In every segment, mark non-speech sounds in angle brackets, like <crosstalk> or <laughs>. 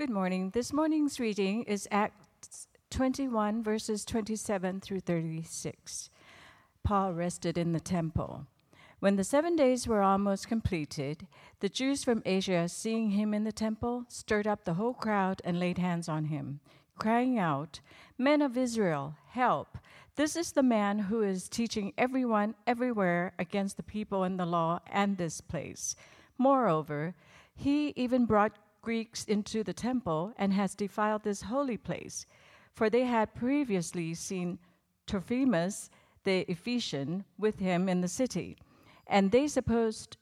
Good morning. This morning's reading is Acts 21, verses 27 through 36. Paul rested in the temple. When the seven days were almost completed, the Jews from Asia, seeing him in the temple, stirred up the whole crowd and laid hands on him, crying out, Men of Israel, help! This is the man who is teaching everyone everywhere against the people and the law and this place. Moreover, he even brought Greeks into the temple and has defiled this holy place. For they had previously seen Trophimus the Ephesian with him in the city and they supposed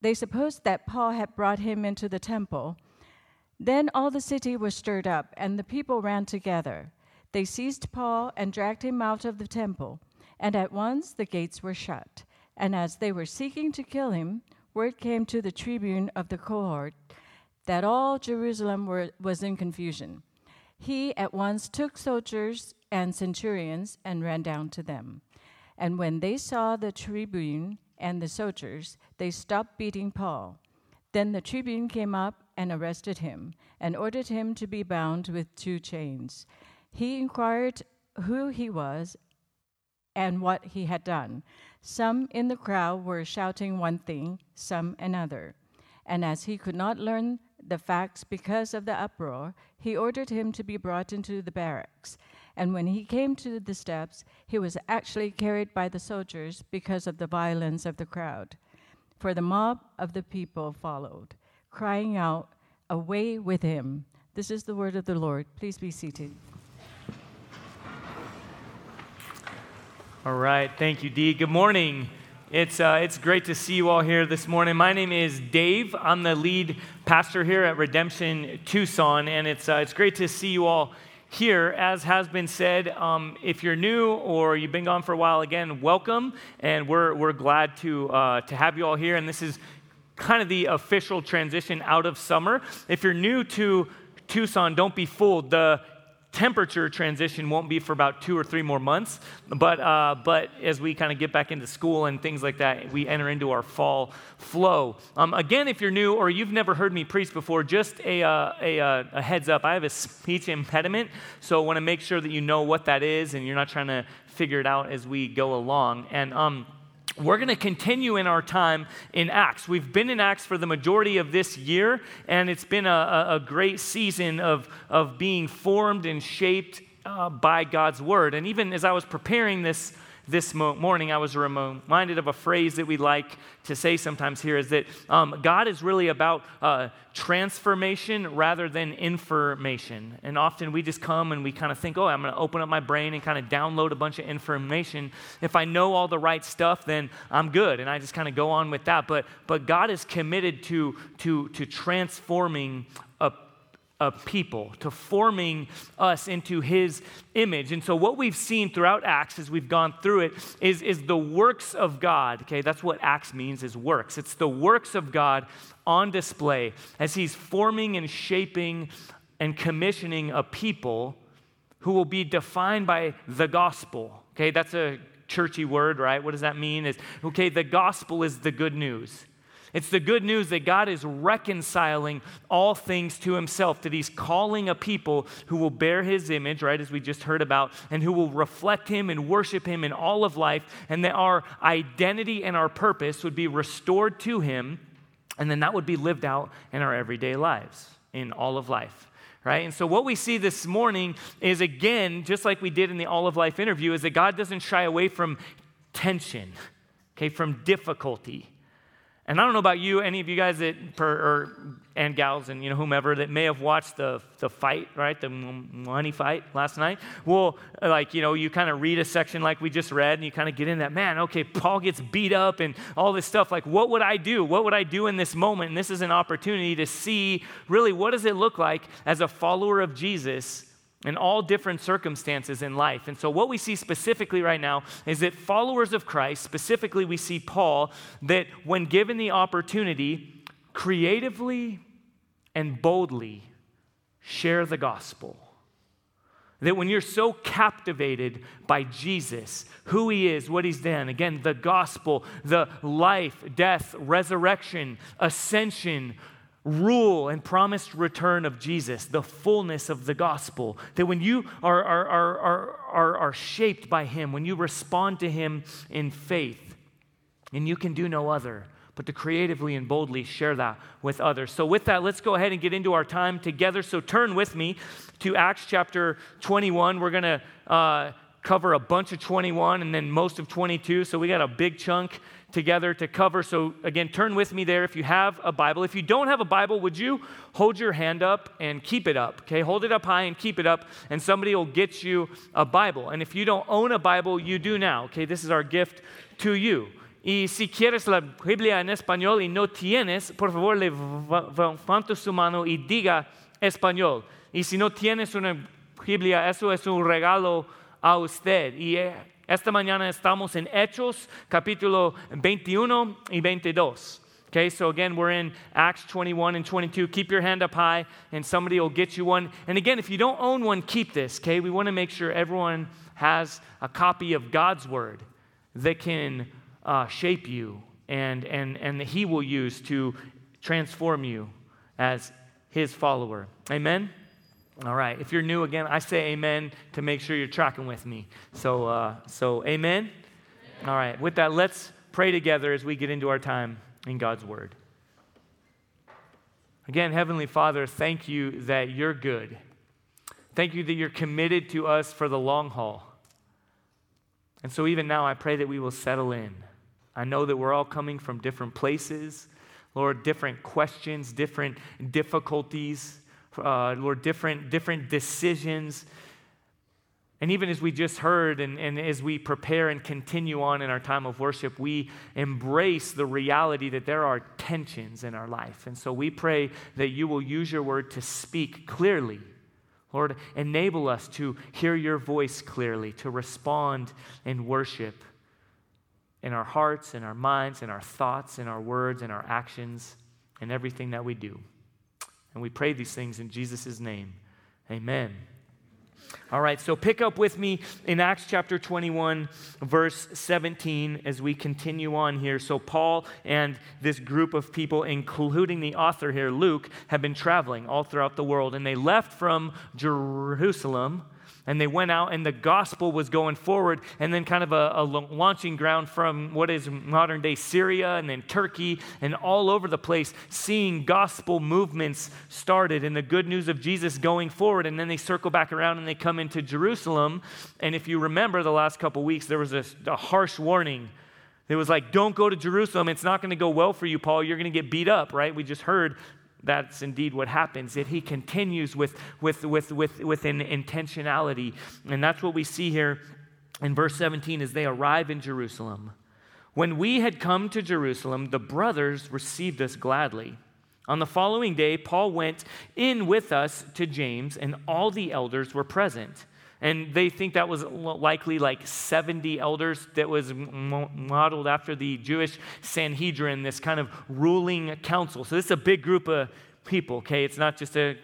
they supposed that Paul had brought him into the temple. Then all the city was stirred up, and the people ran together. They seized Paul and dragged him out of the temple, and at once the gates were shut. And as they were seeking to kill him, word came to the tribune of the cohort that all Jerusalem were, was in confusion. He at once took soldiers and centurions and ran down to them. And when they saw the tribune and the soldiers, they stopped beating Paul. Then the tribune came up and arrested him, and ordered him to be bound with two chains. He inquired who he was and what he had done. Some in the crowd were shouting one thing, some another. And as he could not learn the facts because of the uproar, he ordered him to be brought into the barracks. And when he came to the steps, he was actually carried by the soldiers because of the violence of the crowd. For the mob of the people followed, crying out, Away with him! This is the word of the Lord. Please be seated. All right, thank you, Dee. Good morning. It's, uh, it's great to see you all here this morning. My name is Dave. I'm the lead pastor here at Redemption Tucson, and it's, uh, it's great to see you all here, as has been said, um, if you're new or you've been gone for a while, again, welcome. And we're, we're glad to, uh, to have you all here. And this is kind of the official transition out of summer. If you're new to Tucson, don't be fooled. The temperature transition won't be for about two or three more months. But, uh, but as we kind of get back into school and things like that, we enter into our fall flow. Um, again, if you're new or you've never heard me preach before, just a, uh, a, uh, a heads up I have a speech impediment, so I want to make sure that you know what that is and you're not trying to figure it out as we go along. And, um, we're going to continue in our time in Acts. We've been in Acts for the majority of this year, and it's been a, a great season of, of being formed and shaped uh, by God's word. And even as I was preparing this this morning, I was reminded of a phrase that we like to say sometimes here is that um, God is really about uh, transformation rather than information. And often we just come and we kind of think, oh, I'm going to open up my brain and kind of download a bunch of information. If I know all the right stuff, then I'm good. And I just kind of go on with that. But, but God is committed to, to, to transforming of people, to forming us into his image. And so, what we've seen throughout Acts as we've gone through it is, is the works of God. Okay, that's what Acts means is works. It's the works of God on display as he's forming and shaping and commissioning a people who will be defined by the gospel. Okay, that's a churchy word, right? What does that mean? Is okay, the gospel is the good news. It's the good news that God is reconciling all things to himself, that he's calling a people who will bear his image, right, as we just heard about, and who will reflect him and worship him in all of life, and that our identity and our purpose would be restored to him, and then that would be lived out in our everyday lives, in all of life. Right? And so, what we see this morning is again, just like we did in the All of Life interview, is that God doesn't shy away from tension, okay, from difficulty. And I don't know about you, any of you guys that, per, or, and gals and you know whomever that may have watched the, the fight, right, the money fight last night. Well, like you know, you kind of read a section like we just read, and you kind of get in that. Man, okay, Paul gets beat up and all this stuff. Like, what would I do? What would I do in this moment? And this is an opportunity to see really what does it look like as a follower of Jesus in all different circumstances in life. And so, what we see specifically right now is that followers of Christ, specifically, we see Paul, that when given the opportunity, creatively and boldly share the gospel. That when you're so captivated by Jesus, who he is, what he's done, again, the gospel, the life, death, resurrection, ascension, rule and promised return of Jesus, the fullness of the gospel. That when you are, are, are, are, are, shaped by Him, when you respond to Him in faith, and you can do no other but to creatively and boldly share that with others. So, with that, let's go ahead and get into our time together. So, turn with me to Acts chapter 21. We're going to uh, cover a bunch of 21 and then most of 22. So, we got a big chunk together to cover. So, again, turn with me there if you have a Bible. If you don't have a Bible, would you hold your hand up and keep it up? Okay, hold it up high and keep it up, and somebody will get you a Bible. And if you don't own a Bible, you do now. Okay, this is our gift to you. Y si quieres la Biblia en español y no tienes, por favor levanta su mano y diga español. Y si no tienes una Biblia, eso es un regalo a usted. Y eh, esta mañana estamos en Hechos capítulo 21 y 22. Okay, so again, we're in Acts 21 and 22. Keep your hand up high, and somebody will get you one. And again, if you don't own one, keep this, okay? We want to make sure everyone has a copy of God's Word that can uh, shape you and, and, and that He will use to transform you as His follower. Amen? All right. If you're new again, I say amen to make sure you're tracking with me. So, uh, so amen? amen. All right. With that, let's pray together as we get into our time in God's Word. Again, Heavenly Father, thank you that you're good. Thank you that you're committed to us for the long haul. And so, even now, I pray that we will settle in. I know that we're all coming from different places, Lord, different questions, different difficulties, uh, Lord, different, different decisions. And even as we just heard, and, and as we prepare and continue on in our time of worship, we embrace the reality that there are tensions in our life. And so we pray that you will use your word to speak clearly. Lord, enable us to hear your voice clearly, to respond in worship in our hearts, in our minds, in our thoughts, in our words, in our actions, in everything that we do. And we pray these things in Jesus' name. Amen. All right, so pick up with me in Acts chapter 21, verse 17, as we continue on here. So, Paul and this group of people, including the author here, Luke, have been traveling all throughout the world, and they left from Jerusalem and they went out and the gospel was going forward and then kind of a, a, launching ground from what is modern day syria and then turkey and all over the place seeing gospel movements started and the good news of jesus going forward and then they circle back around and they come into jerusalem and if you remember the last couple weeks there was a, a harsh warning it was like, don't go to Jerusalem. It's not going to go well for you, Paul. You're going to get beat up, right? We just heard that's indeed what happens. That he continues with, with, with, with, with an intentionality. And that's what we see here in verse 17 as they arrive in Jerusalem. When we had come to Jerusalem, the brothers received us gladly. On the following day, Paul went in with us to James, and all the elders were present. And they think that was likely like 70 elders that was modeled after the Jewish Sanhedrin, this kind of ruling council. So this is a big group of people, okay? It's not just a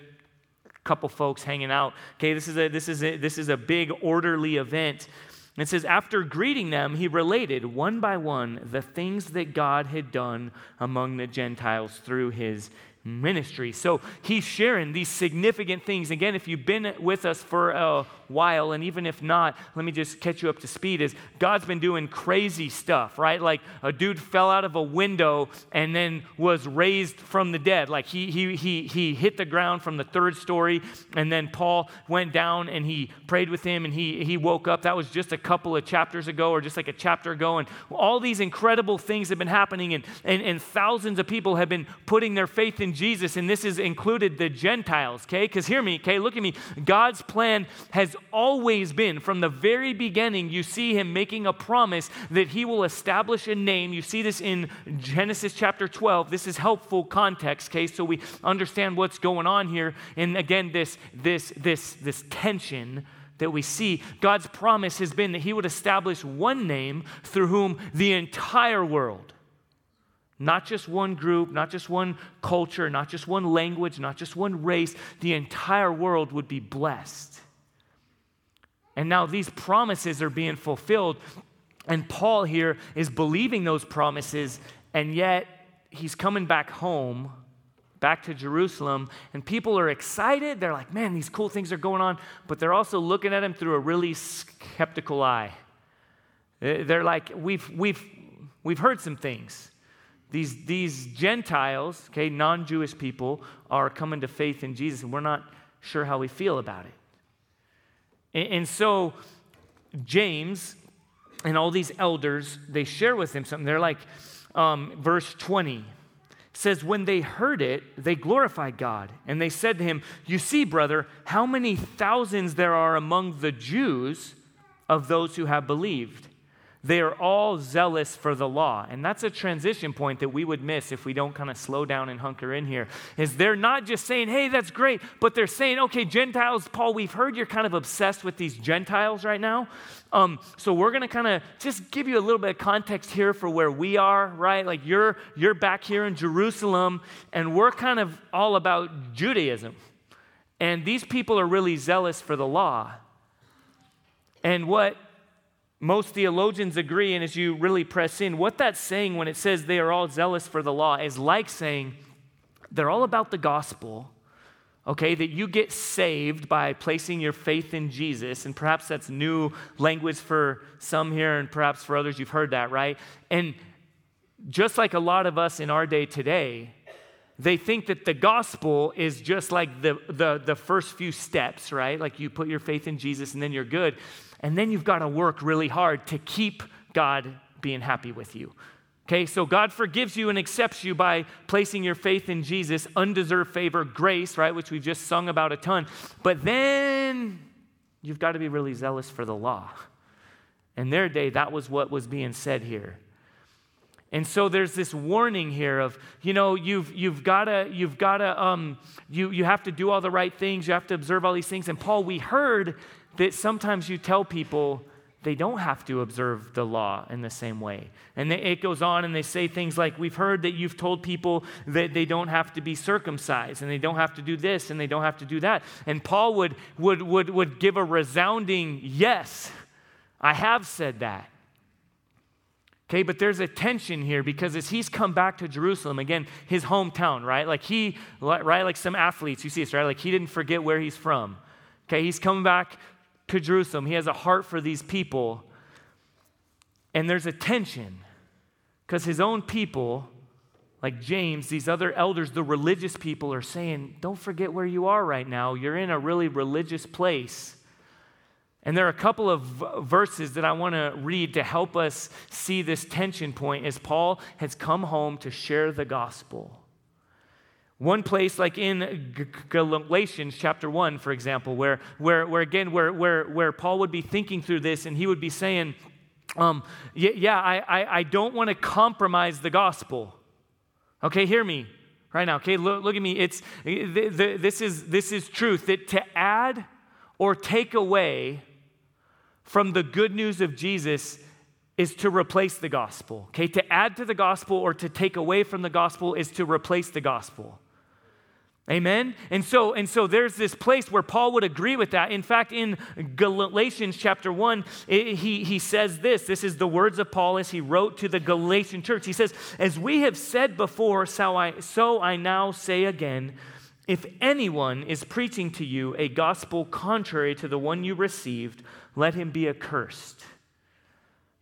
couple folks hanging out. Okay, this is a this is a, this is a big orderly event. It says, after greeting them, he related one by one the things that God had done among the Gentiles through his ministry. So he's sharing these significant things. Again, if you've been with us for a while, and even if not, let me just catch you up to speed. Is God's been doing crazy stuff, right? Like a dude fell out of a window and then was raised from the dead. Like he he he he hit the ground from the third story, and then Paul went down and he prayed with him and he he woke up. That was just a couple of chapters ago, or just like a chapter ago. And all these incredible things have been happening, and and, and thousands of people have been putting their faith in Jesus, and this has included the Gentiles, okay? Because hear me, okay, look at me. God's plan has always been, from the very beginning, you see him making a promise that he will establish a name. You see this in Genesis chapter 12. This is helpful context, okay, so we understand what's going on here. And again, this, this, this, this tension that we see, God's promise has been that He would establish one name through whom the entire world not just one group, not just one culture, not just one language, not just one race. The entire world would be blessed. And now these promises are being fulfilled. And Paul here is believing those promises, and yet he's coming back home back to Jerusalem, and people are excited. They're like, man, these cool things are going on, but they're also looking at him through a really skeptical eye. Uh, they're like, we've, we've, we've heard some things. These, these Gentiles, okay, non Jewish people, are coming to faith in Jesus, and we're not sure how we feel about it. And, so, James and all these elders, they share with him something. They're like, um, verse 20 says, When they heard it, they glorified God. And they said to him, You see, brother, how many thousands there are among the Jews of those who have believed they are all zealous for the law. And that's a transition point that we would miss if we don't kind of slow down and hunker in here. Is they're not just saying, hey, that's great, but they're saying, okay, Gentiles, Paul, we've heard you're kind of obsessed with these Gentiles right now. Um, so we're going to kind of just give you a little bit of context here for where we are, right? Like you're, you're back here in Jerusalem, and we're kind of all about Judaism. And these people are really zealous for the law. And what most theologians agree, and as you really press in, what that's saying when it says they are all zealous for the law is like saying they're all about the gospel, okay, that you get saved by placing your faith in Jesus. And perhaps that's new language for some here, and perhaps for others you've heard that, right? And just like a lot of us in our day today, they think that the gospel is just like the, the, the first few steps, right? Like you put your faith in Jesus and then you're good. And then you've got to work really hard to keep God being happy with you. Okay, so God forgives you and accepts you by placing your faith in Jesus, undeserved favor, grace, right, which we've just sung about a ton. But then you've got to be really zealous for the law. In their day, that was what was being said here. And so there's this warning here of, you know, you've, you've got to, you've got to, um, you, you have to do all the right things. You have to observe all these things. And Paul, we heard that sometimes you tell people they don't have to observe the law in the same way. And it goes on and they say things like, We've heard that you've told people that they don't have to be circumcised and they don't have to do this and they don't have to do that. And Paul would, would, would, would give a resounding yes. I have said that. Okay, but there's a tension here because as he's come back to Jerusalem, again, his hometown, right? Like he, right, like some athletes, you see this, right? Like he didn't forget where he's from. Okay, he's coming back to Jerusalem. He has a heart for these people. And there's a tension because his own people, like James, these other elders, the religious people, are saying, Don't forget where you are right now. You're in a really religious place. And there are a couple of verses that I want to read to help us see this tension point as Paul has come home to share the gospel. One place, like in Galatians chapter 1, for example, where, where, where again, where, where, where Paul would be thinking through this and he would be saying, um, yeah, yeah I, I, I don't want to compromise the gospel. Okay, hear me right now. Okay, look, look at me. It's, this, is, this is truth that to add or take away from the good news of Jesus is to replace the gospel. Okay, to add to the gospel or to take away from the gospel is to replace the gospel. Amen? And so, and so there's this place where Paul would agree with that. In fact, in Galatians chapter 1, it, he, he says this. This is the words of Paul as he wrote to the Galatian church. He says, As we have said before, so I, so I now say again, if anyone is preaching to you a gospel contrary to the one you received, let him be accursed.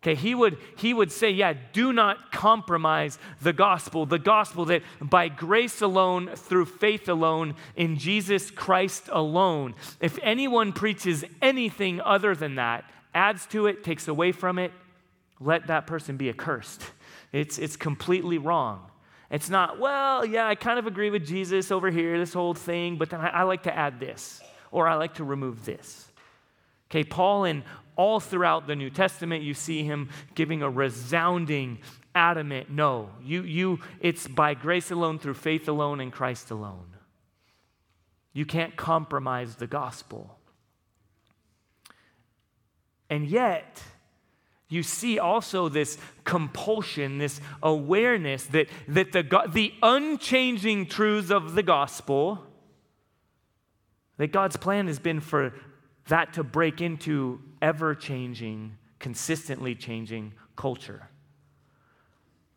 Okay, he would, he would say, yeah, do not compromise the gospel, the gospel that by grace alone, through faith alone, in Jesus Christ alone. If anyone preaches anything other than that, adds to it, takes away from it, let that person be accursed. It's, it's completely wrong. It's not, well, yeah, I kind of agree with Jesus over here, this whole thing, but then I, I like to add this, or I like to remove this. Okay, Paul in all throughout the New Testament, you see him giving a resounding, adamant no. You, you, it's by grace alone, through faith alone, in Christ alone. You can't compromise the gospel. And yet, you see also this compulsion, this awareness that, that the, the unchanging truths of the gospel, that God's plan has been for that to break into ever changing, consistently changing culture.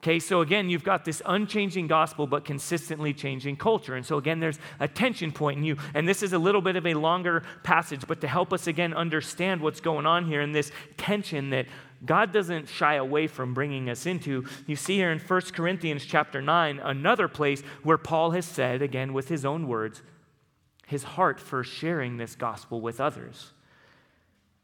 Okay, so again, you've got this unchanging gospel, but consistently changing culture. And so again, there's a tension point in you. And this is a little bit of a longer passage, but to help us again understand what's going on here in this tension that God doesn't shy away from bringing us into. You see here in 1 Corinthians chapter 9, another place where Paul has said, again with his own words, his heart for sharing this gospel with others.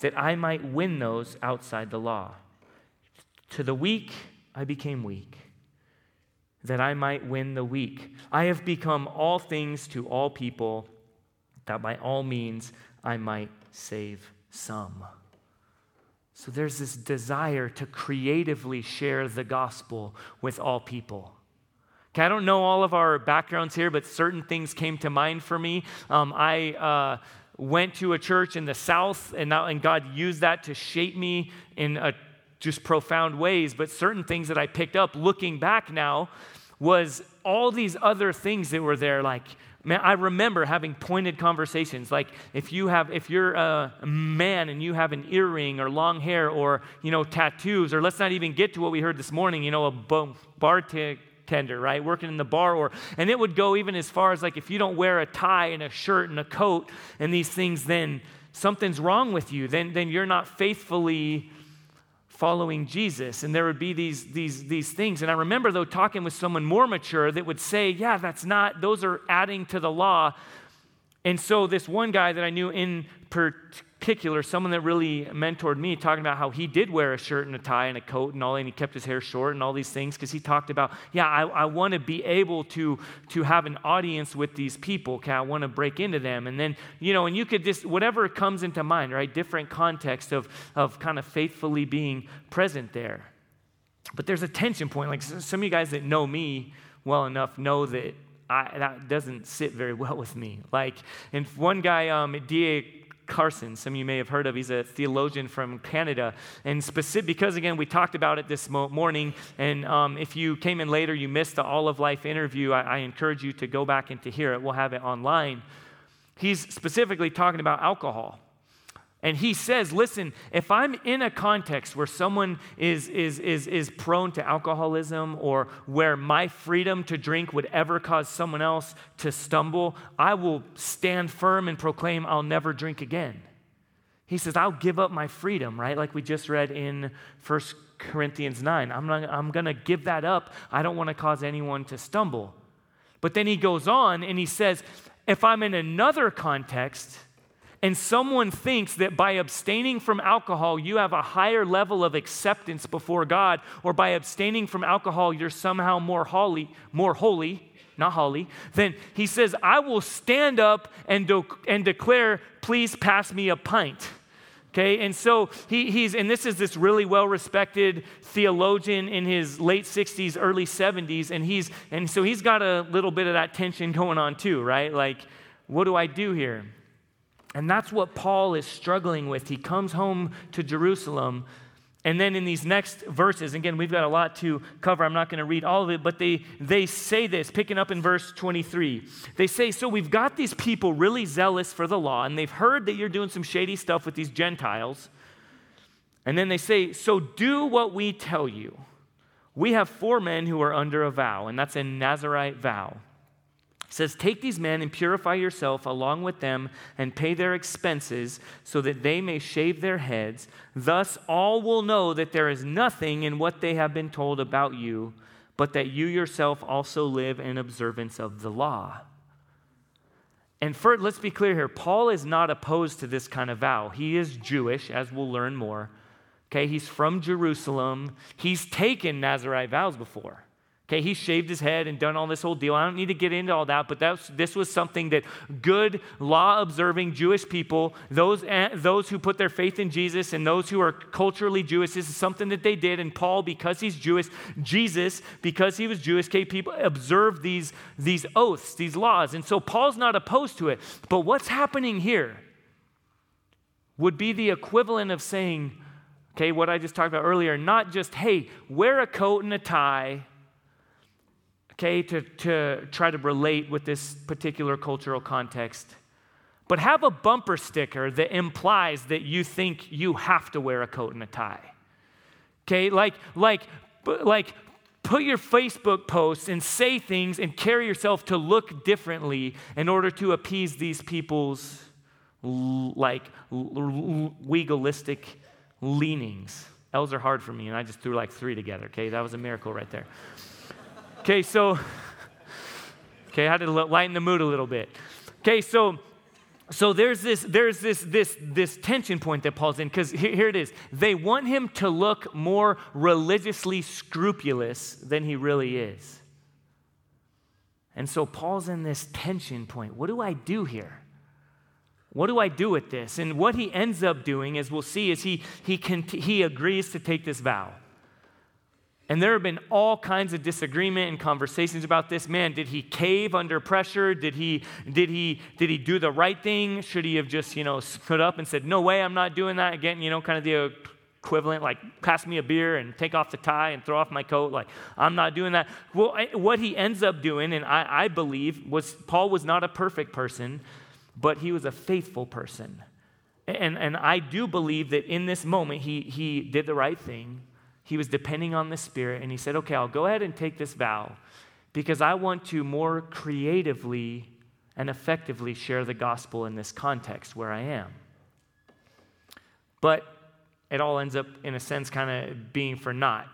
that I might win those outside the law. To the weak, I became weak, that I might win the weak. I have become all things to all people, that by all means I might save some. So there's this desire to creatively share the gospel with all people. Okay, I don't know all of our backgrounds here, but certain things came to mind for me. Um, I uh, went to a church in the South, and, now, and God used that to shape me in a just profound ways, but certain things that I picked up looking back now was all these other things that were there. Like man i remember having pointed conversations. Like if you have if you're a man and you have an earring or long hair or you know tattoos or let's not even get to what we heard this morning you know a bar tender right working in the bar or and it would go even as far as like if you don't wear a tie and a shirt and a coat and these things then something's wrong with you then then you're not faithfully following Jesus. And there would be these, these, these things. And I remember, though, talking with someone more mature that would say, yeah, that's not, those are adding to the law. And so this one guy that I knew in particular, someone that really mentored me, talking about how he did wear a shirt and a tie and a coat and all, and he kept his hair short and all these things, because he talked about, yeah, I, I want to be able to, to have an audience with these people. Okay, I want to break into them. And then, you know, and you could just, whatever comes into mind, right? Different context of, of kind of faithfully being present there. But there's a tension point. Like some of you guys that know me well enough know that I, that doesn't sit very <laughs> well with me. Like, and one guy, um, D.A. Carson, some of you may have heard of. He's a theologian from Canada. And specific, because again, we talked about it this morning. And um, if you came in later, you missed the All of Life interview, I, I encourage you to go back and to hear it. We'll have it online. He's specifically talking about alcohol. And he says, listen, if I'm in a context where someone is, is, is, is prone to alcoholism or where my freedom to drink would ever cause someone else to stumble, I will stand firm and proclaim, I'll never drink again. He says, I'll give up my freedom, right? Like we just read in 1 Corinthians 9. I'm, not, I'm going to give that up. I don't want to cause anyone to stumble. But then he goes on and he says, if I'm in another context, and someone thinks that by abstaining from alcohol, you have a higher level of acceptance before God, or by abstaining from alcohol, you're somehow more holy, more holy, not holy, then he says, I will stand up and, do, and declare, please pass me a pint. Okay, and so he, he's, and this is this really well respected theologian in his late 60s, early 70s, and he's, and so he's got a little bit of that tension going on too, right? Like, what do I do here? And that's what Paul is struggling with. He comes home to Jerusalem. And then in these next verses, again, we've got a lot to cover. I'm not going to read all of it, but they, they say this, picking up in verse 23. They say, So we've got these people really zealous for the law, and they've heard that you're doing some shady stuff with these Gentiles. And then they say, So do what we tell you. We have four men who are under a vow, and that's a Nazarite vow says, Take these men and purify yourself along with them and pay their expenses so that they may shave their heads. Thus, all will know that there is nothing in what they have been told about you, but that you yourself also live in observance of the law. And let's be clear here Paul is not opposed to this kind of vow. He is Jewish, as we'll learn more. Okay, he's from Jerusalem. He's taken Nazarite vows before. Okay, he shaved his head and done all this whole deal. I don't need to get into all that, but that's, this was something that good, law observing Jewish people, those, eh, those who put their faith in Jesus and those who are culturally Jewish, this is something that they did. And Paul, because he's Jewish, Jesus, because he was Jewish, okay, people observed these, these oaths, these laws. And so Paul's not opposed to it. But what's happening here would be the equivalent of saying, okay, what I just talked about earlier, not just, hey, wear a coat and a tie okay, to, to try to relate with this particular cultural context. But have a bumper sticker that implies that you think you have to wear a coat and a tie. Okay, like, like, like put your Facebook posts and say things and carry yourself to look differently in order to appease these people's like legalistic leanings. L's are hard for me, and I just threw like three together, okay? That was a miracle right there. Okay, so, okay, I had to lighten the mood a little bit. Okay, so so there's this there's this this this tension point that paul's in because here, here, it is. They want him to look more religiously scrupulous than he really is. And so paul's in this tension point. What do i do here? What do i do with this? And what he ends up doing as we'll see is he he, can he agrees to take this vow and there have been all kinds of disagreement and conversations about this. Man, did he cave under pressure? Did he, did he, did he do the right thing? Should he have just, you know, stood up and said, no way, I'm not doing that again? You know, kind of the equivalent, like pass me a beer and take off the tie and throw off my coat. Like, I'm not doing that. Well, what he ends up doing, and I, I believe, was Paul was not a perfect person, but he was a faithful person. And, and I do believe that in this moment, he, he did the right thing he was depending on the Spirit, and he said, Okay, I'll go ahead and take this vow because I want to more creatively and effectively share the gospel in this context where I am. But it all ends up, in a sense, kind of being for naught.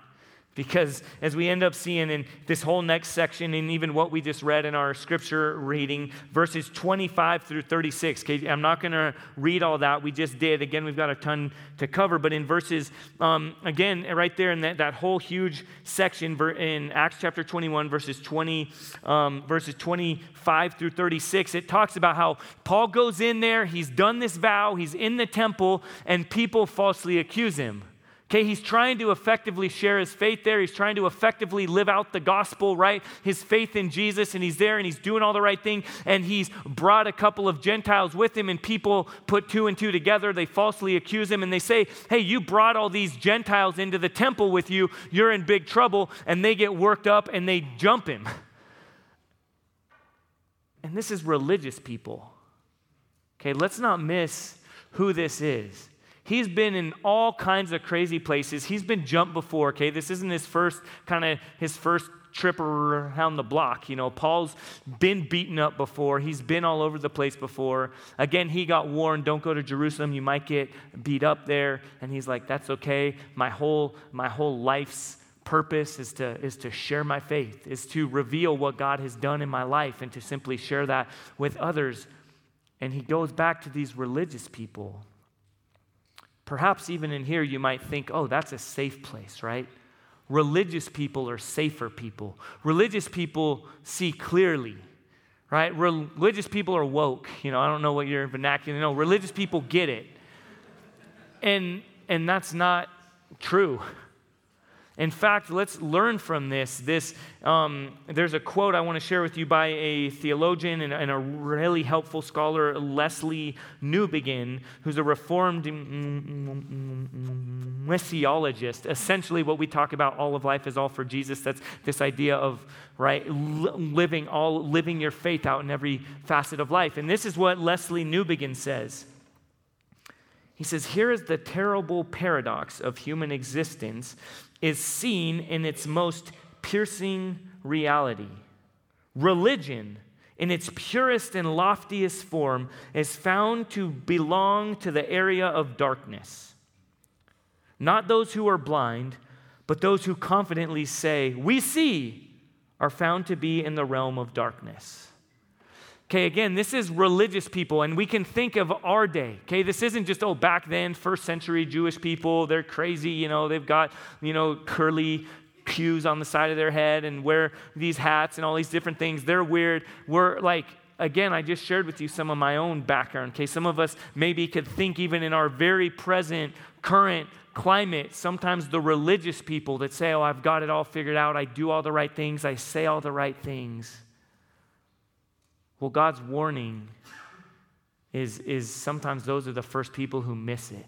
Because as we end up seeing in this whole next section, and even what we just read in our scripture reading, verses 25 through 36, okay, I'm not going to read all that. We just did. Again, we've got a ton to cover. But in verses, um, again, right there in that, that whole huge section in Acts chapter 21, verses 20, um, verses 25 through 36, it talks about how Paul goes in there, he's done this vow, he's in the temple, and people falsely accuse him. Okay, he's trying to effectively share his faith there. He's trying to effectively live out the gospel, right? His faith in Jesus, and he's there and he's doing all the right thing. And he's brought a couple of Gentiles with him, and people put two and two together. They falsely accuse him and they say, Hey, you brought all these Gentiles into the temple with you. You're in big trouble. And they get worked up and they jump him. And this is religious people. Okay, let's not miss who this is. He's been in all kinds of crazy places. He's been jumped before, okay? This isn't his first kind of his first trip around the block. You know, Paul's been beaten up before. He's been all over the place before. Again, he got warned, don't go to Jerusalem, you might get beat up there. And he's like, that's okay. My whole my whole life's purpose is to is to share my faith, is to reveal what God has done in my life and to simply share that with others. And he goes back to these religious people Perhaps even in here, you might think, oh, that's a safe place, right? Religious people are safer people. Religious people see clearly, right? Religious people are woke. You know, I don't know what your vernacular, no, religious people get it. And, and that's not true. In fact, let's learn from this. This um, there's a quote I want to share with you by a theologian and, and, a really helpful scholar, Lesslie Newbigin, who's a reformed missiologist. Essentially, what we talk about, all of life is all for Jesus. That's this idea of right living all living your faith out in every facet of life. And this is what Lesslie Newbigin says. He says, Here is the terrible paradox of human existence is seen in its most piercing reality. Religion, in its purest and loftiest form, is found to belong to the area of darkness. Not those who are blind, but those who confidently say, We see, are found to be in the realm of darkness. Okay, again, this is religious people, and we can think of our day. Okay, this isn't just, oh, back then, first century Jewish people, they're crazy, you know, they've got, you know, curly cues on the side of their head and wear these hats and all these different things. They're weird. We're like, again, I just shared with you some of my own background. Okay, some of us maybe could think even in our very present, current climate, sometimes the religious people that say, Oh, I've got it all figured out. I do all the right things. I say all the right things. Well, God's warning is, is sometimes those are the first people who miss it.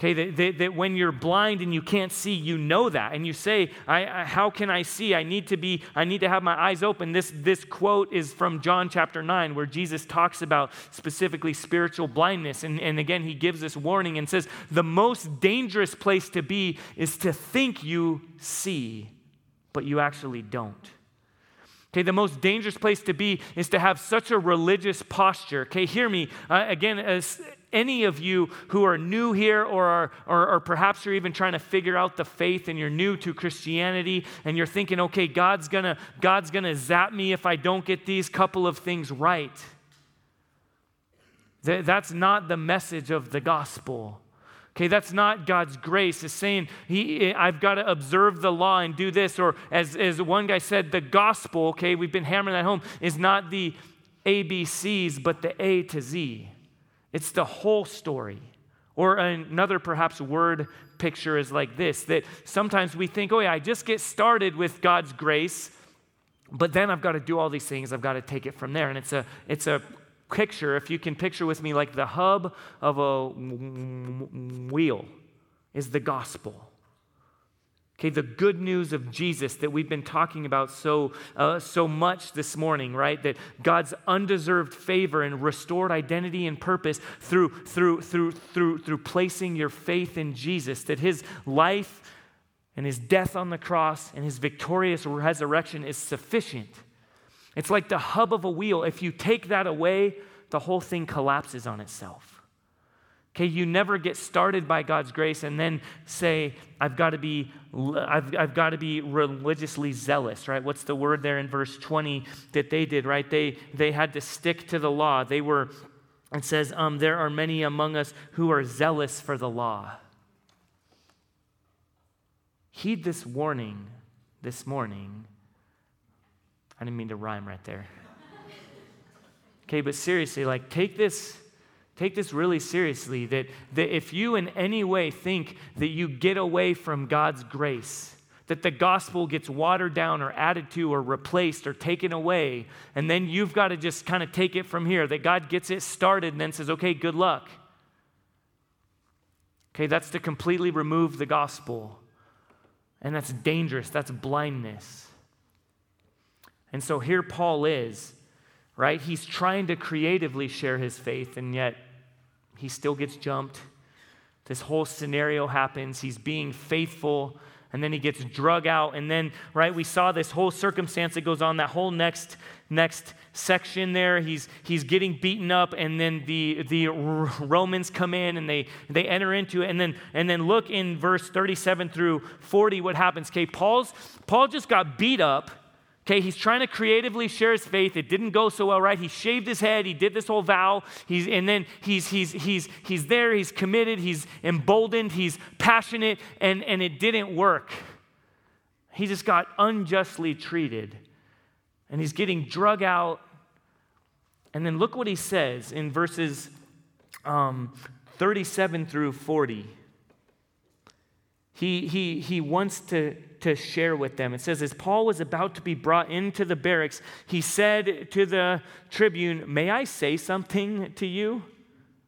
Okay, that, that, that, when you're blind and you can't see, you know that. And you say, I, I, How can I see? I need to be, I need to have my eyes open. This, this quote is from John chapter 9, where Jesus talks about specifically spiritual blindness. And, and again, he gives this warning and says, The most dangerous place to be is to think you see, but you actually don't. Okay, the most dangerous place to be is to have such a religious posture. Okay, hear me. Uh, again, as any of you who are new here or, are, or, or perhaps you're even trying to figure out the faith and you're new to Christianity and you're thinking, okay, God's gonna, God's gonna zap me if I don't get these couple of things right. That's not the message of the gospel. Okay, that's not God's grace. It's saying he, I've got to observe the law and do this. Or as, as one guy said, the gospel, okay, we've been hammering that home, is not the ABCs, but the A to Z. It's the whole story. Or another perhaps word picture is like this that sometimes we think, oh, yeah, I just get started with God's grace, but then I've got to do all these things. I've got to take it from there. And it's a, it's a picture, if you can picture with me, like the hub of a wheel is the gospel. Okay, the good news of Jesus that we've been talking about so, uh, so much this morning, right? That God's undeserved favor and restored identity and purpose through, through, through, through, through placing your faith in Jesus, that his life and his death on the cross and his victorious resurrection is sufficient it's like the hub of a wheel. If you take that away, the whole thing collapses on itself. Okay, you never get started by God's grace and then say, I've got to be, I've, I've got to be religiously zealous, right? What's the word there in verse 20 that they did, right? They, they had to stick to the law. They were, it says, um, there are many among us who are zealous for the law. Heed this warning this morning I didn't mean to rhyme right there. Okay, but seriously, like take this take this really seriously that, that if you in any way think that you get away from God's grace, that the gospel gets watered down or added to or replaced or taken away, and then you've got to just kind of take it from here, that God gets it started and then says, okay, good luck. Okay, that's to completely remove the gospel. And that's dangerous, that's blindness. And so here Paul is, right? He's trying to creatively share his faith, and yet he still gets jumped. This whole scenario happens. He's being faithful, and then he gets drug out. And then, right, we saw this whole circumstance that goes on, that whole next next section there. He's, he's getting beaten up, and then the, the <laughs> Romans come in and they, they enter into it. And then, and then look in verse 37 through 40 what happens. Okay, Paul's, Paul just got beat up Okay, he's trying to creatively share his faith. It didn't go so well, right? He shaved his head. He did this whole vow. He's, and then he's, he's, he's, he's there. He's committed. He's emboldened. He's passionate. And, and it didn't work. He just got unjustly treated. And he's getting drug out. And then look what he says in verses um, 37 through 40. He, he, he wants to to share with them. It says, As Paul was about to be brought into the barracks, he said to the tribune, May I say something to you?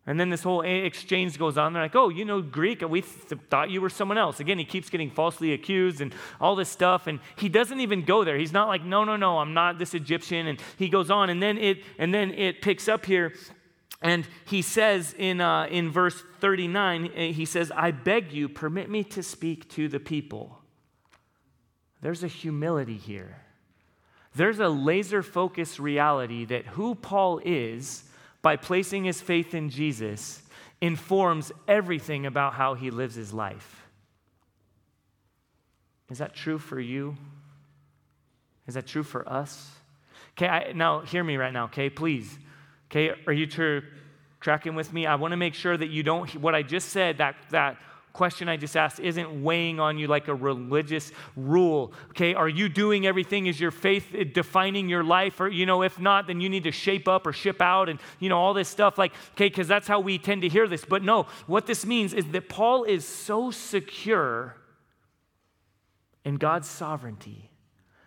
And then this whole exchange goes on. They're like, oh, you know Greek? We th- thought you were someone else. Again, he keeps getting falsely accused and all this stuff. And he doesn't even go there. He's not like, no, no, no, I'm not this Egyptian. And he goes on. And then it, and then it picks up here. And he says in, uh, in verse 39, he says, I beg you, permit me to speak to the people. There's a humility here. There's a laser focused reality that who Paul is, by placing his faith in Jesus, informs everything about how he lives his life. Is that true for you? Is that true for us? Okay, I, now hear me right now, okay? Please. Okay, are you tracking with me? I want to make sure that you don't, what I just said, that, that question I just asked isn't weighing on you like a religious rule. Okay, are you doing everything? Is your faith eh, defining your life? Or, you know, if not, then you need to shape up or ship out and, you know, all this stuff. Like, okay, because that's how we tend to hear this. But no, what this means is that Paul is so secure in God's sovereignty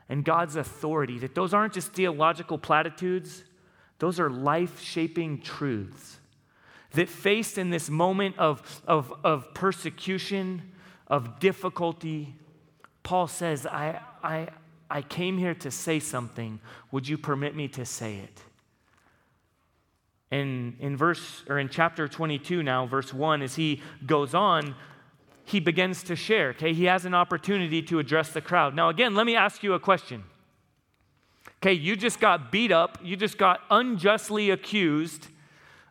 and God's authority that those aren't just theological platitudes, those are life shaping truths that faced in this moment of, of, of persecution, of difficulty, Paul says, I, I, I came here to say something. Would you permit me to say it? And in verse or in chapter 22 now, verse 1, as he goes on, he begins to share. Okay, he has an opportunity to address the crowd. Now, again, let me ask you a question. Okay, you just got beat up, you just got unjustly accused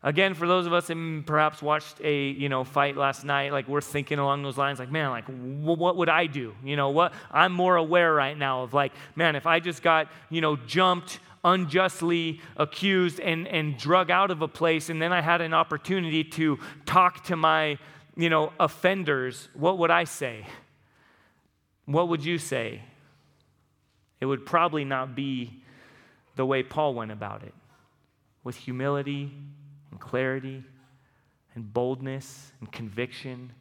Again, for those of us that perhaps watched a you know fight last night, like we're thinking along those lines, like man, like what would I do? You know what? I'm more aware right now of like, man, if I just got you know jumped unjustly accused and, and drug out of a place, and then I had an opportunity to talk to my, you know, offenders, what would I say? What would you say? It would probably not be the way Paul went about it with humility and clarity and boldness and conviction,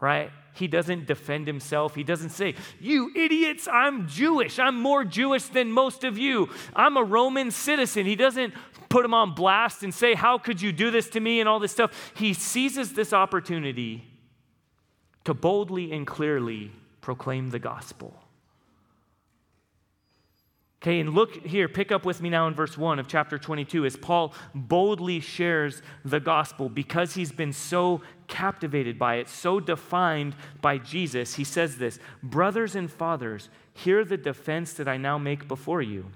right? He doesn't defend himself. He doesn't say, You idiots, I'm Jewish. I'm more Jewish than most of you. I'm a Roman citizen. He doesn't put him on blast and say, How could you do this to me and all this stuff. He seizes this opportunity to boldly and clearly proclaim the gospel. Okay, and look here, pick up with me now in verse 1 of chapter 22 as Paul boldly shares the gospel because he's been so captivated by it, so defined by Jesus. He says this Brothers and fathers, hear the defense that I now make before you.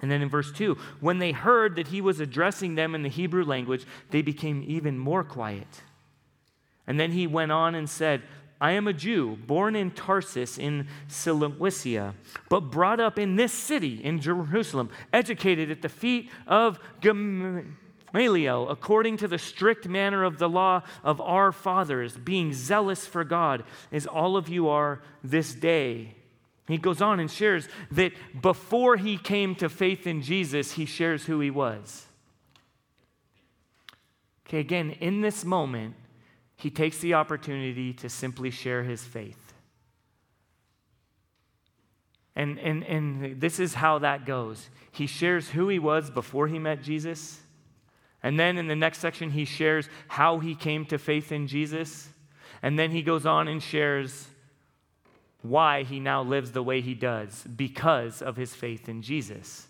And then in verse 2, when they heard that he was addressing them in the Hebrew language, they became even more quiet. And then he went on and said, I am a Jew, born in Tarsus in Cilicia, but brought up in this city, in Jerusalem, educated at the feet of Gamaliel, according to the strict manner of the law of our fathers, being zealous for God, as all of you are this day. He goes on and shares that before he came to faith in Jesus, he shares who he was. Okay, again, in this moment, he takes the opportunity to simply share his faith. And, and, and this is how that goes. He shares who he was before he met Jesus. And then in the next section, he shares how he came to faith in Jesus. And then he goes on and shares why he now lives the way he does because of his faith in Jesus.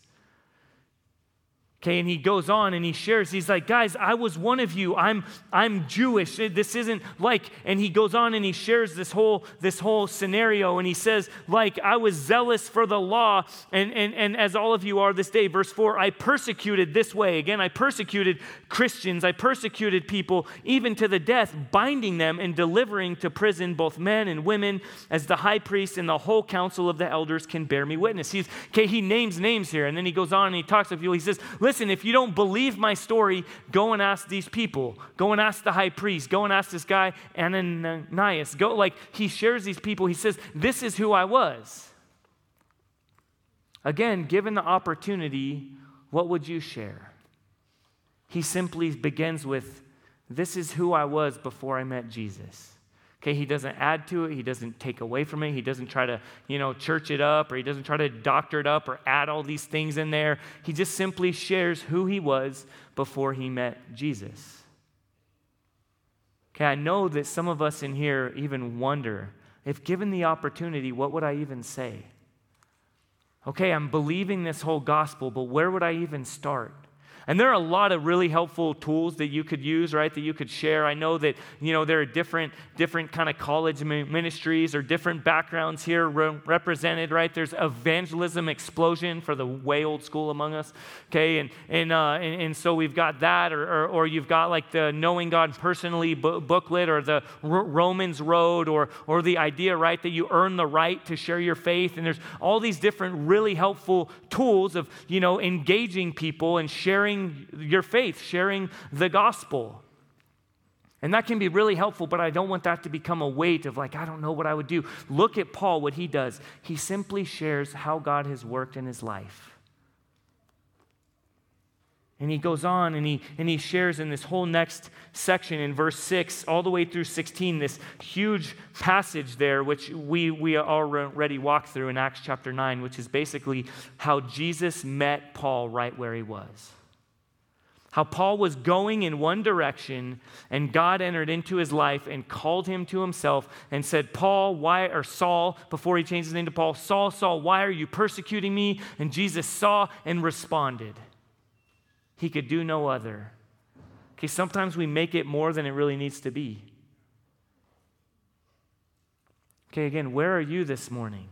Okay, and he goes on and he shares, he's like, guys, I was one of you. I'm, I'm Jewish. This isn't like, and he goes on and he shares this whole, this whole scenario and he says, like, I was zealous for the law, and, and, and as all of you are this day, verse 4, I persecuted this way. Again, I persecuted Christians, I persecuted people even to the death, binding them and delivering to prison both men and women, as the high priest and the whole council of the elders can bear me witness. He's okay, he names names here, and then he goes on and he talks to people. He says, Listen, listen, if you don't believe my story, go and ask these people. Go and ask the high priest. Go and ask this guy, Ananias. Go, like, he shares these people. He says, This is who I was. Again, given the opportunity, what would you share? He simply begins with, This is who I was before I met Jesus. Okay, he doesn't add to it, he doesn't take away from it, he doesn't try to, you know, church it up or he doesn't try to doctor it up or add all these things in there. He just simply shares who he was before he met Jesus. Okay, I know that some of us in here even wonder if given the opportunity, what would I even say? Okay, I'm believing this whole gospel, but where would I even start? And there are a lot of really helpful tools that you could use, right, that you could share. I know that, you know, there are different, different kind of college ministries or different backgrounds here re- represented, right? There's evangelism explosion for the way old school among us, okay? And, and, uh, and, and, so we've got that, or, or, or, you've got like the Knowing God Personally booklet or the R- Romans Road or, or the idea, right, that you earn the right to share your faith. And there's all these different really helpful tools of, you know, engaging people and sharing sharing your faith, sharing the gospel. And that can be really helpful, but I don't want that to become a weight of like, I don't know what I would do. Look at Paul, what he does. He simply shares how God has worked in his life. And he goes on and he, and he shares in this whole next section in verse 6 all the way through 16 this huge passage there, which we, we already walked through in Acts chapter 9, which is basically how Jesus met Paul right where he was. How Paul was going in one direction and God entered into his life and called him to himself and said, Paul, why, or Saul, before he changed his name to Paul, Saul, Saul, why are you persecuting me? And Jesus saw and responded. He could do no other. Okay, sometimes we make it more than it really needs to be. Okay, again, where are you this morning?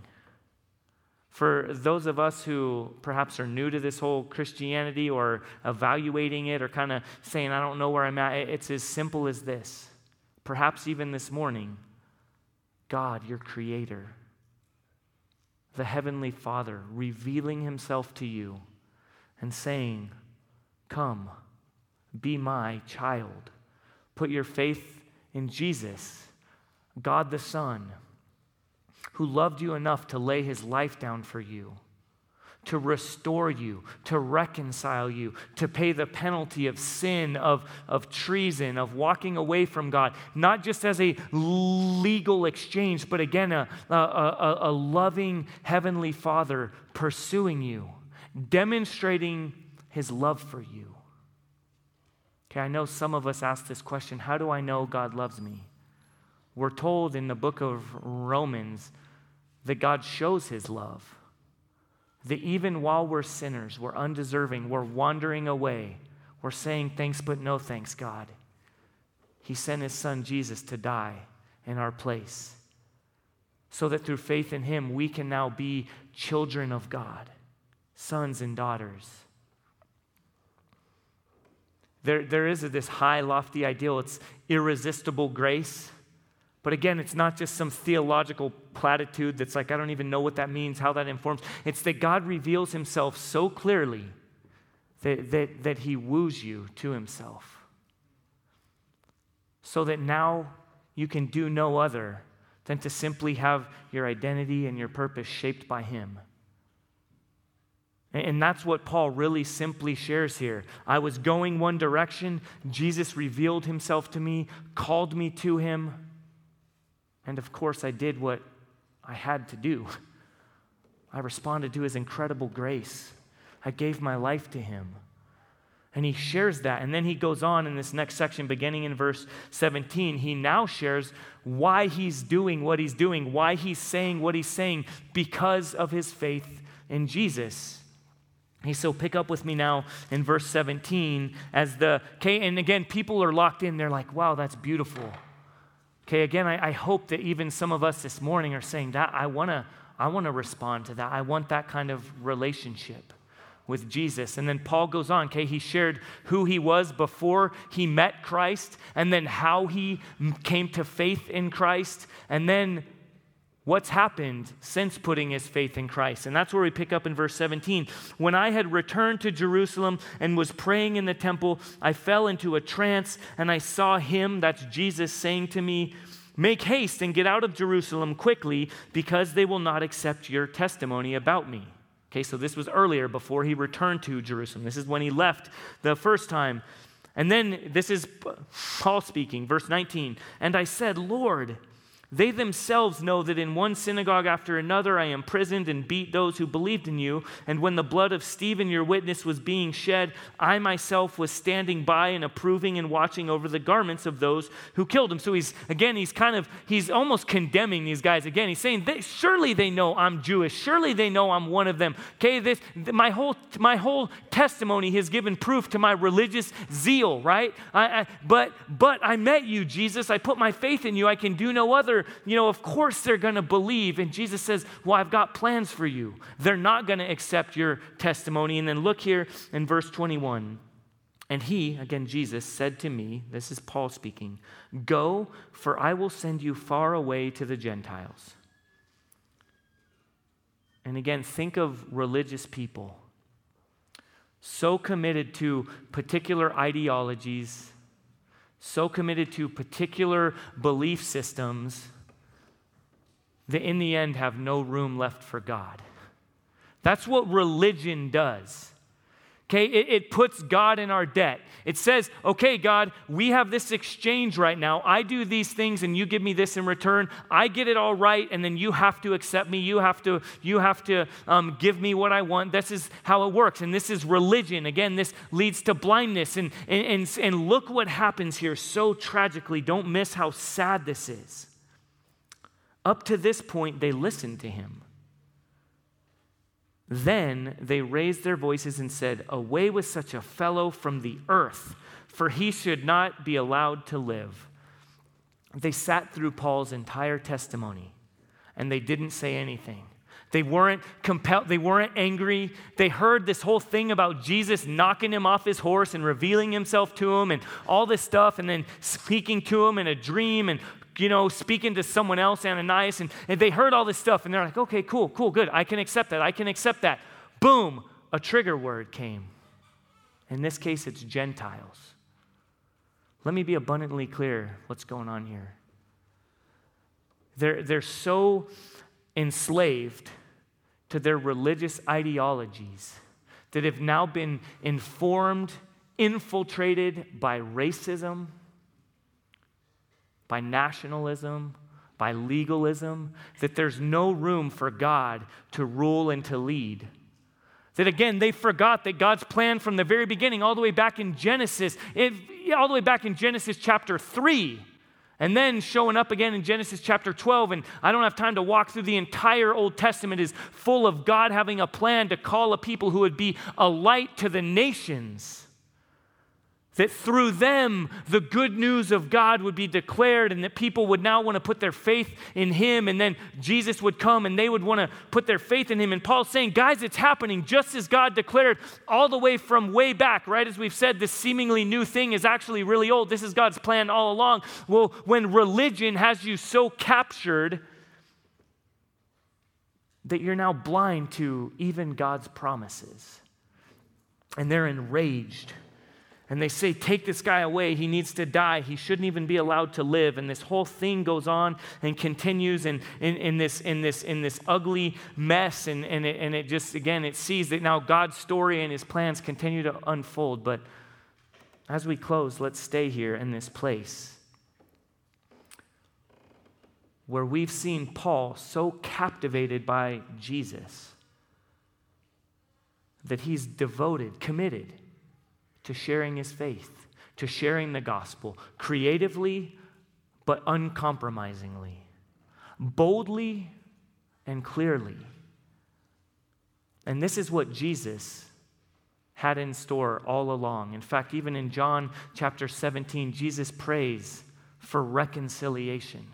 For those of us who perhaps are new to this whole Christianity or evaluating it or kind of saying, I don't know where I'm at, it's as simple as this. Perhaps even this morning, God, your creator, the Heavenly Father, revealing Himself to you and saying, Come, be my child. Put your faith in Jesus, God the Son who loved you enough to lay his life down for you, to restore you, to reconcile you, to pay the penalty of sin, of, of treason, of walking away from God, not just as a legal exchange, but again, a, a, a, a loving heavenly Father pursuing you, demonstrating his love for you. Okay, I know some of us ask this question how do I know God loves me? We're told in the book of Romans that God shows his love. That even while we're sinners, we're undeserving, we're wandering away, we're saying thanks but no thanks, God. He sent his son Jesus to die in our place so that through faith in him we can now be children of God, sons and daughters. There, there is this high, lofty ideal. It's irresistible grace. But again, it's not just some theological platitude that's like, I don't even know what that means, how that informs. It's that God reveals himself so clearly that, that, that he woos you to himself. So that now you can do no other than to simply have your identity and your purpose shaped by him. And that's what Paul really simply shares here. I was going one direction. Jesus revealed himself to me, called me to him. And of course, I did what I had to do. <laughs> I responded to his incredible grace. I gave my life to him. And he shares that. And then he goes on in this next section, beginning in verse 17. He now shares why he's doing what he's doing, why he's saying what he's saying, because of his faith in Jesus. He so pick up with me now in verse 17 as the okay, and again, people are locked in. They're like, wow, that's beautiful. Okay, again, I, I hope that even some of us this morning are saying that I want to I want to respond to that. I want that kind of relationship with Jesus. And then Paul goes on, okay, he shared who he was before he met Christ, and then how he came to faith in Christ, and then what's happened since putting his faith in Christ. And that's where we pick up in verse 17. When I had returned to Jerusalem and was praying in the temple, I fell into a trance and I saw him, that's Jesus, saying to me, Make haste and get out of Jerusalem quickly because they will not accept your testimony about me. Okay, so this was earlier before he returned to Jerusalem. This is when he left the first time. And then this is Paul speaking, verse 19. And I said, Lord, they themselves know that in one synagogue after another I imprisoned and beat those who believed in you. And when the blood of Stephen, your witness, was being shed, I myself was standing by and approving and watching over the garments of those who killed him. So he's, again, he's kind of, he's almost condemning these guys. Again, he's saying, they, surely they know I'm Jewish. Surely they know I'm one of them. Okay, this, my whole, my whole testimony has given proof to my religious zeal, right? I, I, but, but I met you, Jesus. I put my faith in you. I can do no other you know, of course they're going to believe. And Jesus says, Well, I've got plans for you. They're not going to accept your testimony. And then look here in verse 21. And he, again, Jesus, said to me, This is Paul speaking, Go, for I will send you far away to the Gentiles. And again, think of religious people so committed to particular ideologies so committed to particular belief systems that in the end have no room left for God. That's what religion does. Okay, it, it, puts God in our debt. It says, okay, God, we have this exchange right now. I do these things and you give me this in return. I get it all right, and then you have to accept me. You have to, you have to um, give me what I want. This is how it works. And this is religion. Again, this leads to blindness. And, and, and, and look what happens here so tragically. Don't miss how sad this is. Up to this point, they listened to him. Then they raised their voices and said, Away with such a fellow from the earth, for he should not be allowed to live. They sat through Paul's entire testimony and they didn't say anything. They weren't compelled, they weren't angry. They heard this whole thing about Jesus knocking him off his horse and revealing himself to him and all this stuff, and then speaking to him in a dream and you know, speaking to someone else, Ananias, and, and they heard all this stuff and they're like, okay, cool, cool, good. I can accept that. I can accept that. Boom, a trigger word came. In this case, it's Gentiles. Let me be abundantly clear what's going on here. They're, they're so enslaved to their religious ideologies that have now been informed, infiltrated by racism by nationalism, by legalism, that there's no room for God to rule and to lead. That again, they forgot that God's plan from the very beginning, all the way back in Genesis, all the way back in Genesis chapter 3, and then showing up again in Genesis chapter 12. And I don't have time to walk through the entire Old Testament, is full of God having a plan to call a people who would be a light to the nations. That through them, the good news of God would be declared, and that people would now want to put their faith in Him, and then Jesus would come and they would want to put their faith in Him. And Paul's saying, guys, it's happening just as God declared all the way from way back, right? As we've said, this seemingly new thing is actually really old. This is God's plan all along. Well, when religion has you so captured that you're now blind to even God's promises, and they're enraged and they say, Take this guy away. He needs to die. He shouldn't even be allowed to live. And this whole thing goes on and continues in, in, in this, in, this, in this ugly mess. And, and, it, and it just, again, it sees that now God's story and his plans continue to unfold. But as we close, let's stay here in this place where we've seen Paul so captivated by Jesus that he's devoted, committed to sharing his faith, to sharing the gospel creatively but uncompromisingly, boldly and clearly. And this is what Jesus had in store all along. In fact, even in John chapter 17, Jesus prays for reconciliation.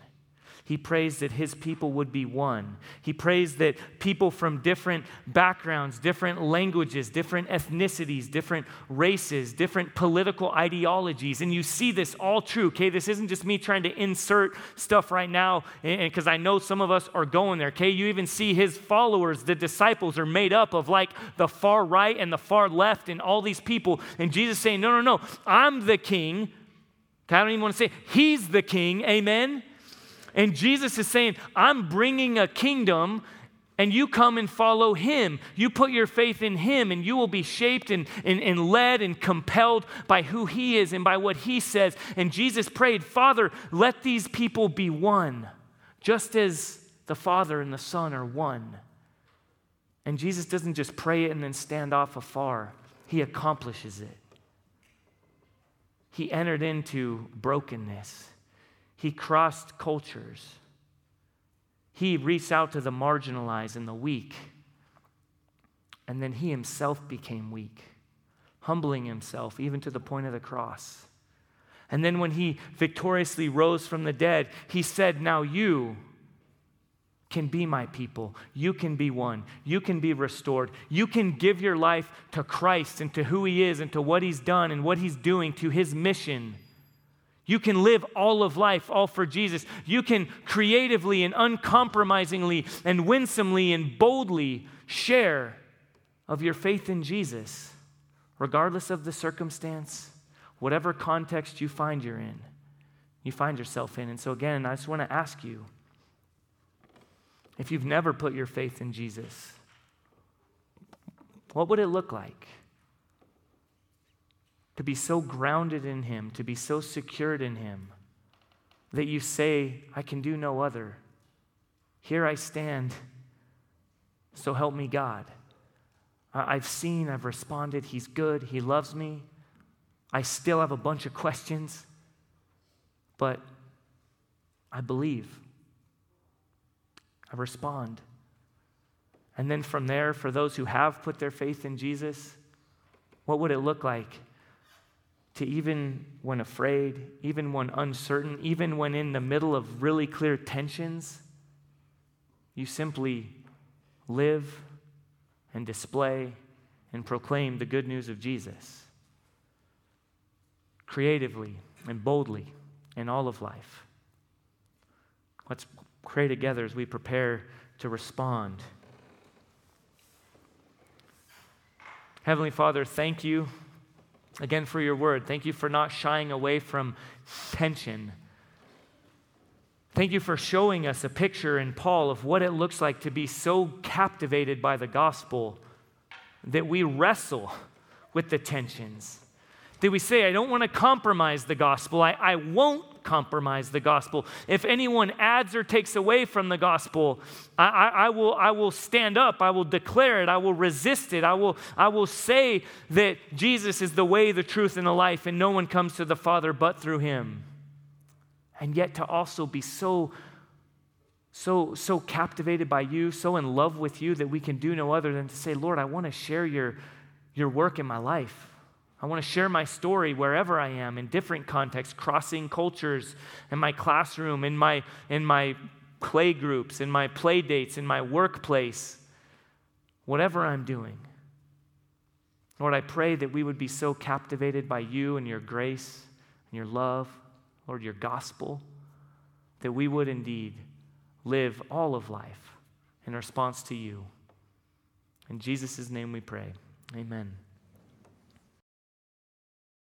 He prays that his people would be one. He prays that people from different backgrounds, different languages, different ethnicities, different races, different political ideologies, and you see this all true, okay? This isn't just me trying to insert stuff right now, because I know some of us are going there, okay? You even see his followers, the disciples, are made up of like the far right and the far left and all these people. And Jesus saying, No, no, no, I'm the king. I don't even want to say, He's the king, amen? And Jesus is saying, I'm bringing a kingdom and you come and follow him. You put your faith in him, and you will be shaped and, and, and, led and compelled by who he is and by what he says. And Jesus prayed, Father, let these people be one, just as the Father and the Son are one. And Jesus doesn't just pray it and then stand off afar, he accomplishes it. He entered into brokenness. He crossed cultures. He reached out to the marginalized and the weak. And then he himself became weak, humbling himself even to the point of the cross. And then when he victoriously rose from the dead, he said, Now you can be my people. You can be one. You can be restored. You can give your life to Christ and to who he is and to what he's done and what he's doing, to his mission. You can live all of life all for Jesus. You can creatively and uncompromisingly and winsomely and boldly share of your faith in Jesus, regardless of the circumstance, whatever context you find you're in, you find yourself in. And so again, I just want to ask you if you've never put your faith in Jesus, what would it look like? To be so grounded in Him, to be so secured in Him, that you say, I can do no other. Here I stand, so help me God. I've seen, I've responded, He's good, He loves me. I still have a bunch of questions, but I believe. I respond. And then from there, for those who have put their faith in Jesus, what would it look like to even when afraid, even when uncertain, even when in the middle of really clear tensions, you simply live and display and proclaim the good news of Jesus creatively and boldly in all of life. Let's pray together as we prepare to respond. Heavenly Father, thank you again for your word. Thank you for not shying away from tension. Thank you for showing us a picture in Paul of what it looks like to be so captivated by the gospel that we wrestle with the tensions. That we say, I don't want to compromise the gospel. I, I won't compromise the gospel. If anyone adds or takes away from the gospel, I, I, I, will, I will stand up. I will declare it. I will resist it. I will, I will say that Jesus is the way, the truth, and the life, and no one comes to the Father but through him and yet to also be so so so captivated by you so in love with you that we can do no other than to say lord i want to share your your work in my life i want to share my story wherever i am in different contexts crossing cultures in my classroom in my in my play groups in my play dates in my workplace whatever i'm doing lord i pray that we would be so captivated by you and your grace and your love Lord, your gospel, that we would indeed live all of life in response to you. In Jesus' name we pray. Amen.